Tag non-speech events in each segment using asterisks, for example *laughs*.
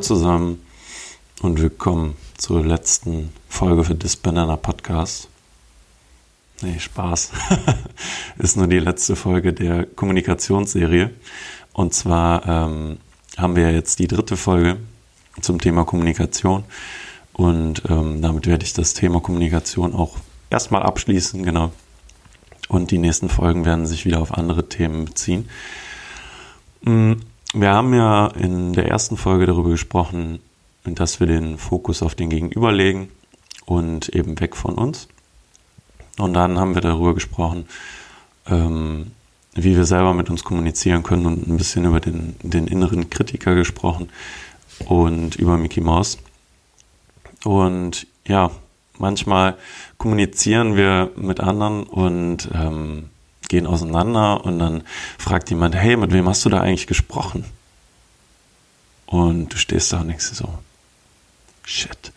Zusammen und willkommen zur letzten Folge für This Banana Podcast. Nee, Spaß. *laughs* Ist nur die letzte Folge der Kommunikationsserie. Und zwar ähm, haben wir jetzt die dritte Folge zum Thema Kommunikation. Und ähm, damit werde ich das Thema Kommunikation auch erstmal abschließen, genau. Und die nächsten Folgen werden sich wieder auf andere Themen beziehen. Mm, wir haben ja in der ersten Folge darüber gesprochen, dass wir den Fokus auf den Gegenüber legen und eben weg von uns. Und dann haben wir darüber gesprochen, ähm, wie wir selber mit uns kommunizieren können und ein bisschen über den, den inneren Kritiker gesprochen und über Mickey Mouse. Und ja, manchmal kommunizieren wir mit anderen und ähm, gehen auseinander und dann fragt jemand, hey, mit wem hast du da eigentlich gesprochen? Und du stehst da und denkst dir so, shit,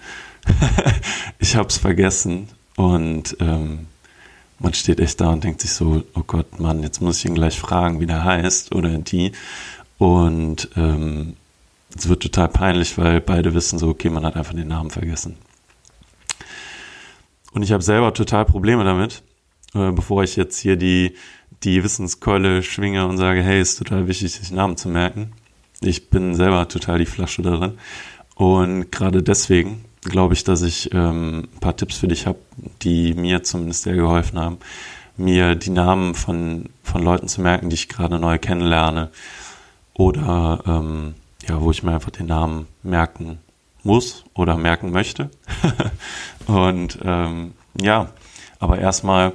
*laughs* ich hab's vergessen und ähm, man steht echt da und denkt sich so, oh Gott, Mann, jetzt muss ich ihn gleich fragen, wie der heißt oder die und ähm, es wird total peinlich, weil beide wissen so, okay, man hat einfach den Namen vergessen. Und ich habe selber total Probleme damit, äh, bevor ich jetzt hier die, die Wissenskeule schwinge und sage, hey, ist total wichtig, sich Namen zu merken. Ich bin selber total die Flasche darin. Und gerade deswegen glaube ich, dass ich ähm, ein paar Tipps für dich habe, die mir zumindest sehr geholfen haben, mir die Namen von, von Leuten zu merken, die ich gerade neu kennenlerne. Oder ähm, ja, wo ich mir einfach den Namen merken muss oder merken möchte. *laughs* und ähm, ja, aber erstmal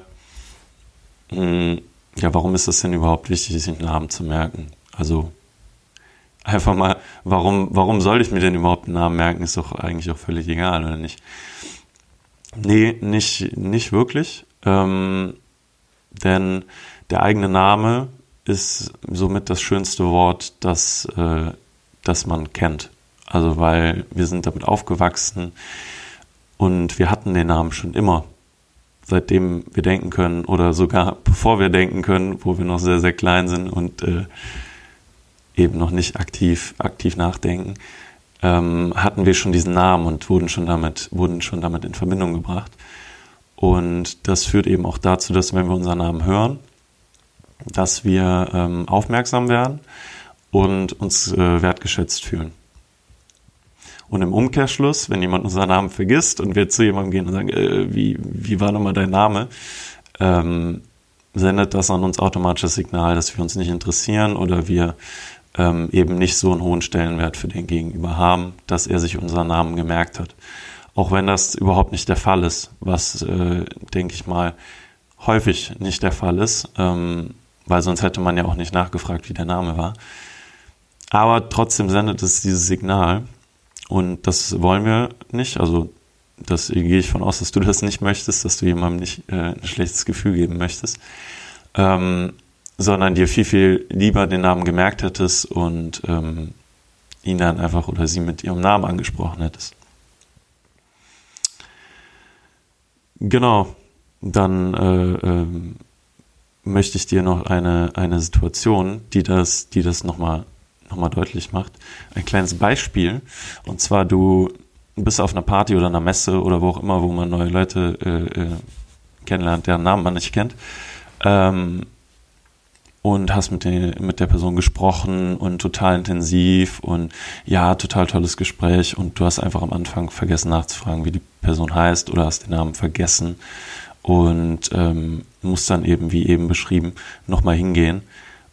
ja, warum ist es denn überhaupt wichtig, sich einen Namen zu merken? Also einfach mal, warum, warum soll ich mir denn überhaupt einen Namen merken? Ist doch eigentlich auch völlig egal, oder nicht? Nee, nicht, nicht wirklich. Ähm, denn der eigene Name ist somit das schönste Wort, das, äh, das man kennt. Also weil wir sind damit aufgewachsen und wir hatten den Namen schon immer seitdem wir denken können oder sogar bevor wir denken können, wo wir noch sehr, sehr klein sind und äh, eben noch nicht aktiv, aktiv nachdenken, ähm, hatten wir schon diesen Namen und wurden schon damit, wurden schon damit in Verbindung gebracht. Und das führt eben auch dazu, dass wenn wir unseren Namen hören, dass wir ähm, aufmerksam werden und uns äh, wertgeschätzt fühlen. Und im Umkehrschluss, wenn jemand unseren Namen vergisst und wir zu jemandem gehen und sagen, äh, wie, wie war nochmal dein Name, ähm, sendet das an uns automatisches Signal, dass wir uns nicht interessieren oder wir ähm, eben nicht so einen hohen Stellenwert für den Gegenüber haben, dass er sich unseren Namen gemerkt hat. Auch wenn das überhaupt nicht der Fall ist, was, äh, denke ich mal, häufig nicht der Fall ist, ähm, weil sonst hätte man ja auch nicht nachgefragt, wie der Name war. Aber trotzdem sendet es dieses Signal und das wollen wir nicht. Also das gehe ich von aus, dass du das nicht möchtest, dass du jemandem nicht äh, ein schlechtes Gefühl geben möchtest, ähm, sondern dir viel, viel lieber den Namen gemerkt hättest und ähm, ihn dann einfach oder sie mit ihrem Namen angesprochen hättest. Genau, dann äh, äh, möchte ich dir noch eine, eine Situation, die das, die das nochmal nochmal deutlich macht. Ein kleines Beispiel. Und zwar, du bist auf einer Party oder einer Messe oder wo auch immer, wo man neue Leute äh, äh, kennenlernt, deren Namen man nicht kennt. Ähm, und hast mit, den, mit der Person gesprochen und total intensiv und ja, total tolles Gespräch und du hast einfach am Anfang vergessen nachzufragen, wie die Person heißt oder hast den Namen vergessen und ähm, musst dann eben, wie eben beschrieben, nochmal hingehen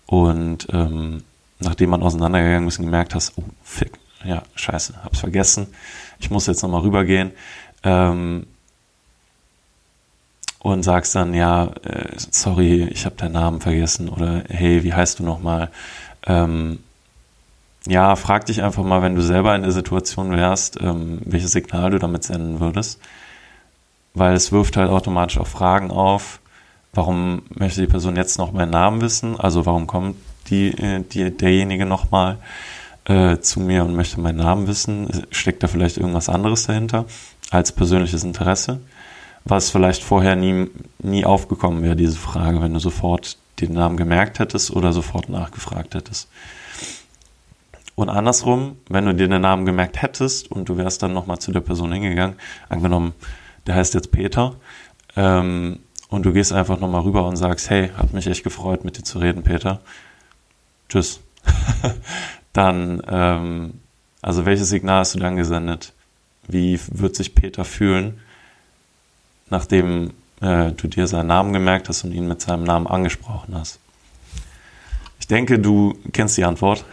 und ähm, nachdem man auseinandergegangen ist und gemerkt hast, oh, fick, ja, scheiße, hab's vergessen, ich muss jetzt nochmal rübergehen, ähm, und sagst dann, ja, äh, sorry, ich habe deinen Namen vergessen oder hey, wie heißt du nochmal? Ähm, ja, frag dich einfach mal, wenn du selber in der Situation wärst, ähm, welches Signal du damit senden würdest. Weil es wirft halt automatisch auch Fragen auf. Warum möchte die Person jetzt noch meinen Namen wissen? Also warum kommt die, äh, die, derjenige nochmal äh, zu mir und möchte meinen Namen wissen? Steckt da vielleicht irgendwas anderes dahinter als persönliches Interesse? Was vielleicht vorher nie, nie aufgekommen wäre, diese Frage, wenn du sofort den Namen gemerkt hättest oder sofort nachgefragt hättest. Und andersrum, wenn du dir den Namen gemerkt hättest und du wärst dann nochmal zu der Person hingegangen, angenommen, der heißt jetzt Peter, ähm, und du gehst einfach nochmal rüber und sagst, hey, hat mich echt gefreut, mit dir zu reden, Peter. Tschüss. *laughs* dann, ähm, also welches Signal hast du dann gesendet? Wie wird sich Peter fühlen, nachdem äh, du dir seinen Namen gemerkt hast und ihn mit seinem Namen angesprochen hast? Ich denke, du kennst die Antwort.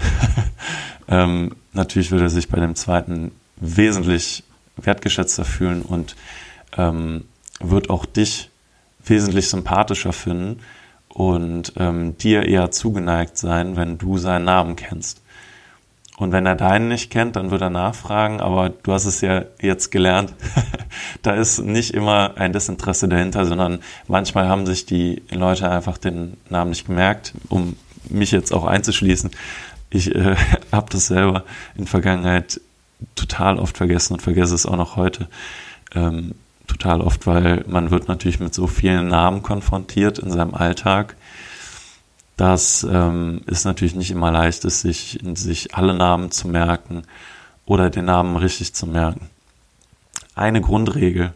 *laughs* ähm, natürlich würde er sich bei dem zweiten wesentlich wertgeschätzter fühlen und ähm, wird auch dich wesentlich sympathischer finden und ähm, dir eher zugeneigt sein, wenn du seinen Namen kennst. Und wenn er deinen nicht kennt, dann wird er nachfragen, aber du hast es ja jetzt gelernt, *laughs* da ist nicht immer ein Desinteresse dahinter, sondern manchmal haben sich die Leute einfach den Namen nicht gemerkt, um mich jetzt auch einzuschließen, ich äh, *laughs* habe das selber in Vergangenheit total oft vergessen und vergesse es auch noch heute. Ähm, total oft, weil man wird natürlich mit so vielen Namen konfrontiert in seinem Alltag, dass ähm, es natürlich nicht immer leicht ist, sich, sich alle Namen zu merken oder den Namen richtig zu merken. Eine Grundregel,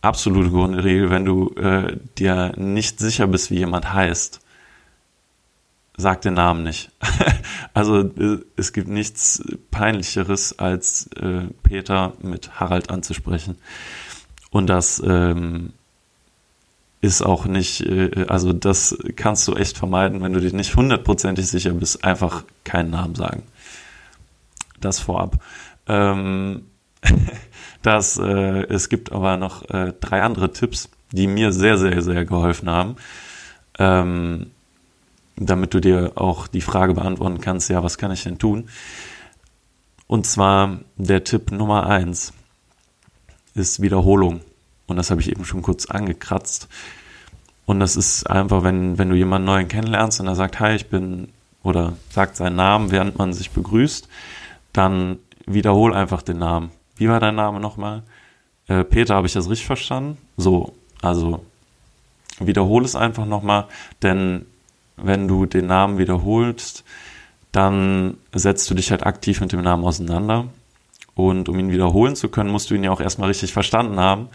absolute Grundregel, wenn du äh, dir nicht sicher bist, wie jemand heißt, sag den Namen nicht. *laughs* also äh, es gibt nichts peinlicheres, als äh, Peter mit Harald anzusprechen. Und das ähm, ist auch nicht, äh, also das kannst du echt vermeiden, wenn du dir nicht hundertprozentig sicher bist, einfach keinen Namen sagen. Das vorab. Ähm, *laughs* das, äh, es gibt aber noch äh, drei andere Tipps, die mir sehr, sehr, sehr geholfen haben. Ähm, damit du dir auch die Frage beantworten kannst, ja, was kann ich denn tun? Und zwar der Tipp Nummer eins ist Wiederholung. Und das habe ich eben schon kurz angekratzt. Und das ist einfach, wenn, wenn du jemanden neuen kennenlernst und er sagt, hi, ich bin, oder sagt seinen Namen, während man sich begrüßt, dann wiederhol einfach den Namen. Wie war dein Name nochmal? Äh, Peter, habe ich das richtig verstanden? So, also wiederhole es einfach nochmal, denn wenn du den Namen wiederholst, dann setzt du dich halt aktiv mit dem Namen auseinander. Und um ihn wiederholen zu können, musst du ihn ja auch erstmal richtig verstanden haben.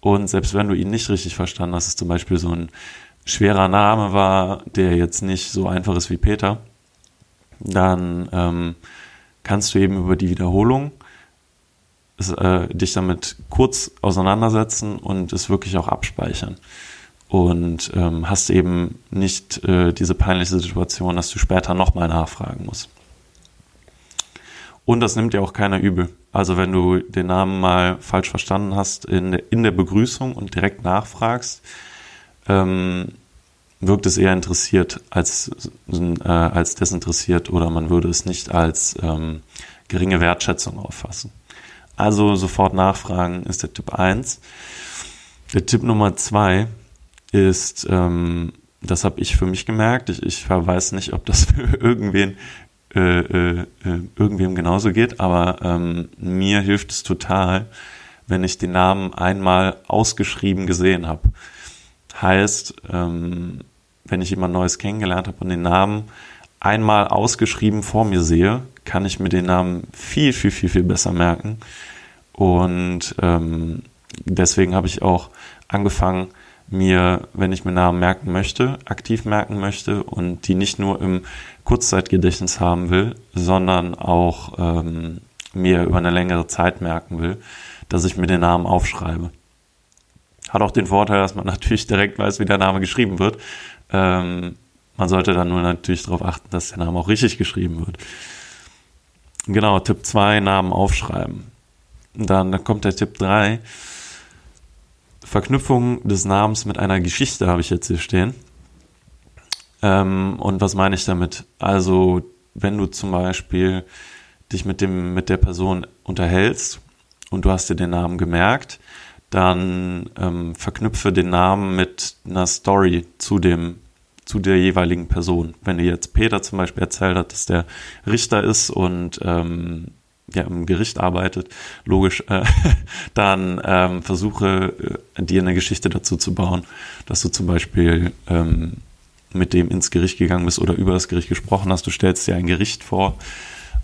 Und selbst wenn du ihn nicht richtig verstanden hast, es zum Beispiel so ein schwerer Name war, der jetzt nicht so einfach ist wie Peter, dann ähm, kannst du eben über die Wiederholung äh, dich damit kurz auseinandersetzen und es wirklich auch abspeichern und ähm, hast eben nicht äh, diese peinliche Situation, dass du später nochmal nachfragen musst. Und das nimmt dir auch keiner übel. Also wenn du den Namen mal falsch verstanden hast in der, in der Begrüßung und direkt nachfragst, ähm, wirkt es eher interessiert als, äh, als desinteressiert oder man würde es nicht als ähm, geringe Wertschätzung auffassen. Also sofort nachfragen ist der Tipp 1. Der Tipp Nummer 2 ist, ähm, das habe ich für mich gemerkt, ich, ich weiß nicht, ob das *laughs* für irgendwen äh, äh, äh, irgendwem genauso geht, aber ähm, mir hilft es total, wenn ich den Namen einmal ausgeschrieben gesehen habe. Heißt, ähm, wenn ich jemand Neues kennengelernt habe und den Namen einmal ausgeschrieben vor mir sehe, kann ich mir den Namen viel, viel, viel, viel besser merken. Und ähm, deswegen habe ich auch angefangen, mir, wenn ich mir Namen merken möchte, aktiv merken möchte und die nicht nur im Kurzzeitgedächtnis haben will, sondern auch ähm, mir über eine längere Zeit merken will, dass ich mir den Namen aufschreibe. Hat auch den Vorteil, dass man *laughs* natürlich direkt weiß, wie der Name geschrieben wird. Ähm, man sollte dann nur natürlich darauf achten, dass der Name auch richtig geschrieben wird. Genau, Tipp 2, Namen aufschreiben. Dann kommt der Tipp 3 Verknüpfung des Namens mit einer Geschichte habe ich jetzt hier stehen. Ähm, und was meine ich damit? Also, wenn du zum Beispiel dich mit dem, mit der Person unterhältst und du hast dir den Namen gemerkt, dann ähm, verknüpfe den Namen mit einer Story zu dem, zu der jeweiligen Person. Wenn dir jetzt Peter zum Beispiel erzählt hat, dass der Richter ist und ähm, ja, im Gericht arbeitet, logisch, äh, *laughs* dann ähm, versuche äh, dir eine Geschichte dazu zu bauen, dass du zum Beispiel ähm, mit dem ins Gericht gegangen bist oder über das Gericht gesprochen hast. Du stellst dir ein Gericht vor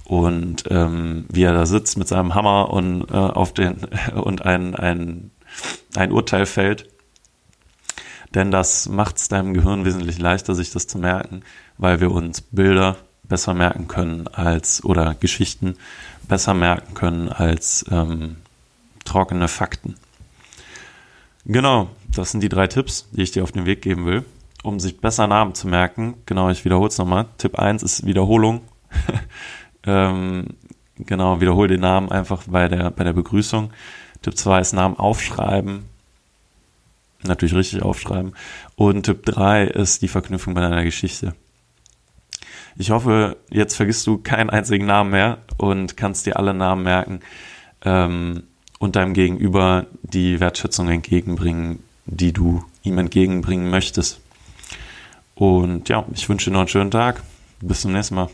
und ähm, wie er da sitzt mit seinem Hammer und äh, auf den *laughs* und ein, ein, ein Urteil fällt. Denn das macht es deinem Gehirn wesentlich leichter, sich das zu merken, weil wir uns Bilder besser merken können als oder Geschichten besser merken können als ähm, trockene Fakten. Genau, das sind die drei Tipps, die ich dir auf den Weg geben will, um sich besser Namen zu merken. Genau, ich wiederhole es nochmal. Tipp 1 ist Wiederholung. *laughs* ähm, genau, wiederhole den Namen einfach bei der, bei der Begrüßung. Tipp 2 ist Namen aufschreiben. Natürlich richtig aufschreiben. Und Tipp 3 ist die Verknüpfung bei deiner Geschichte. Ich hoffe, jetzt vergisst du keinen einzigen Namen mehr und kannst dir alle Namen merken ähm, und deinem Gegenüber die Wertschätzung entgegenbringen, die du ihm entgegenbringen möchtest. Und ja, ich wünsche dir noch einen schönen Tag. Bis zum nächsten Mal.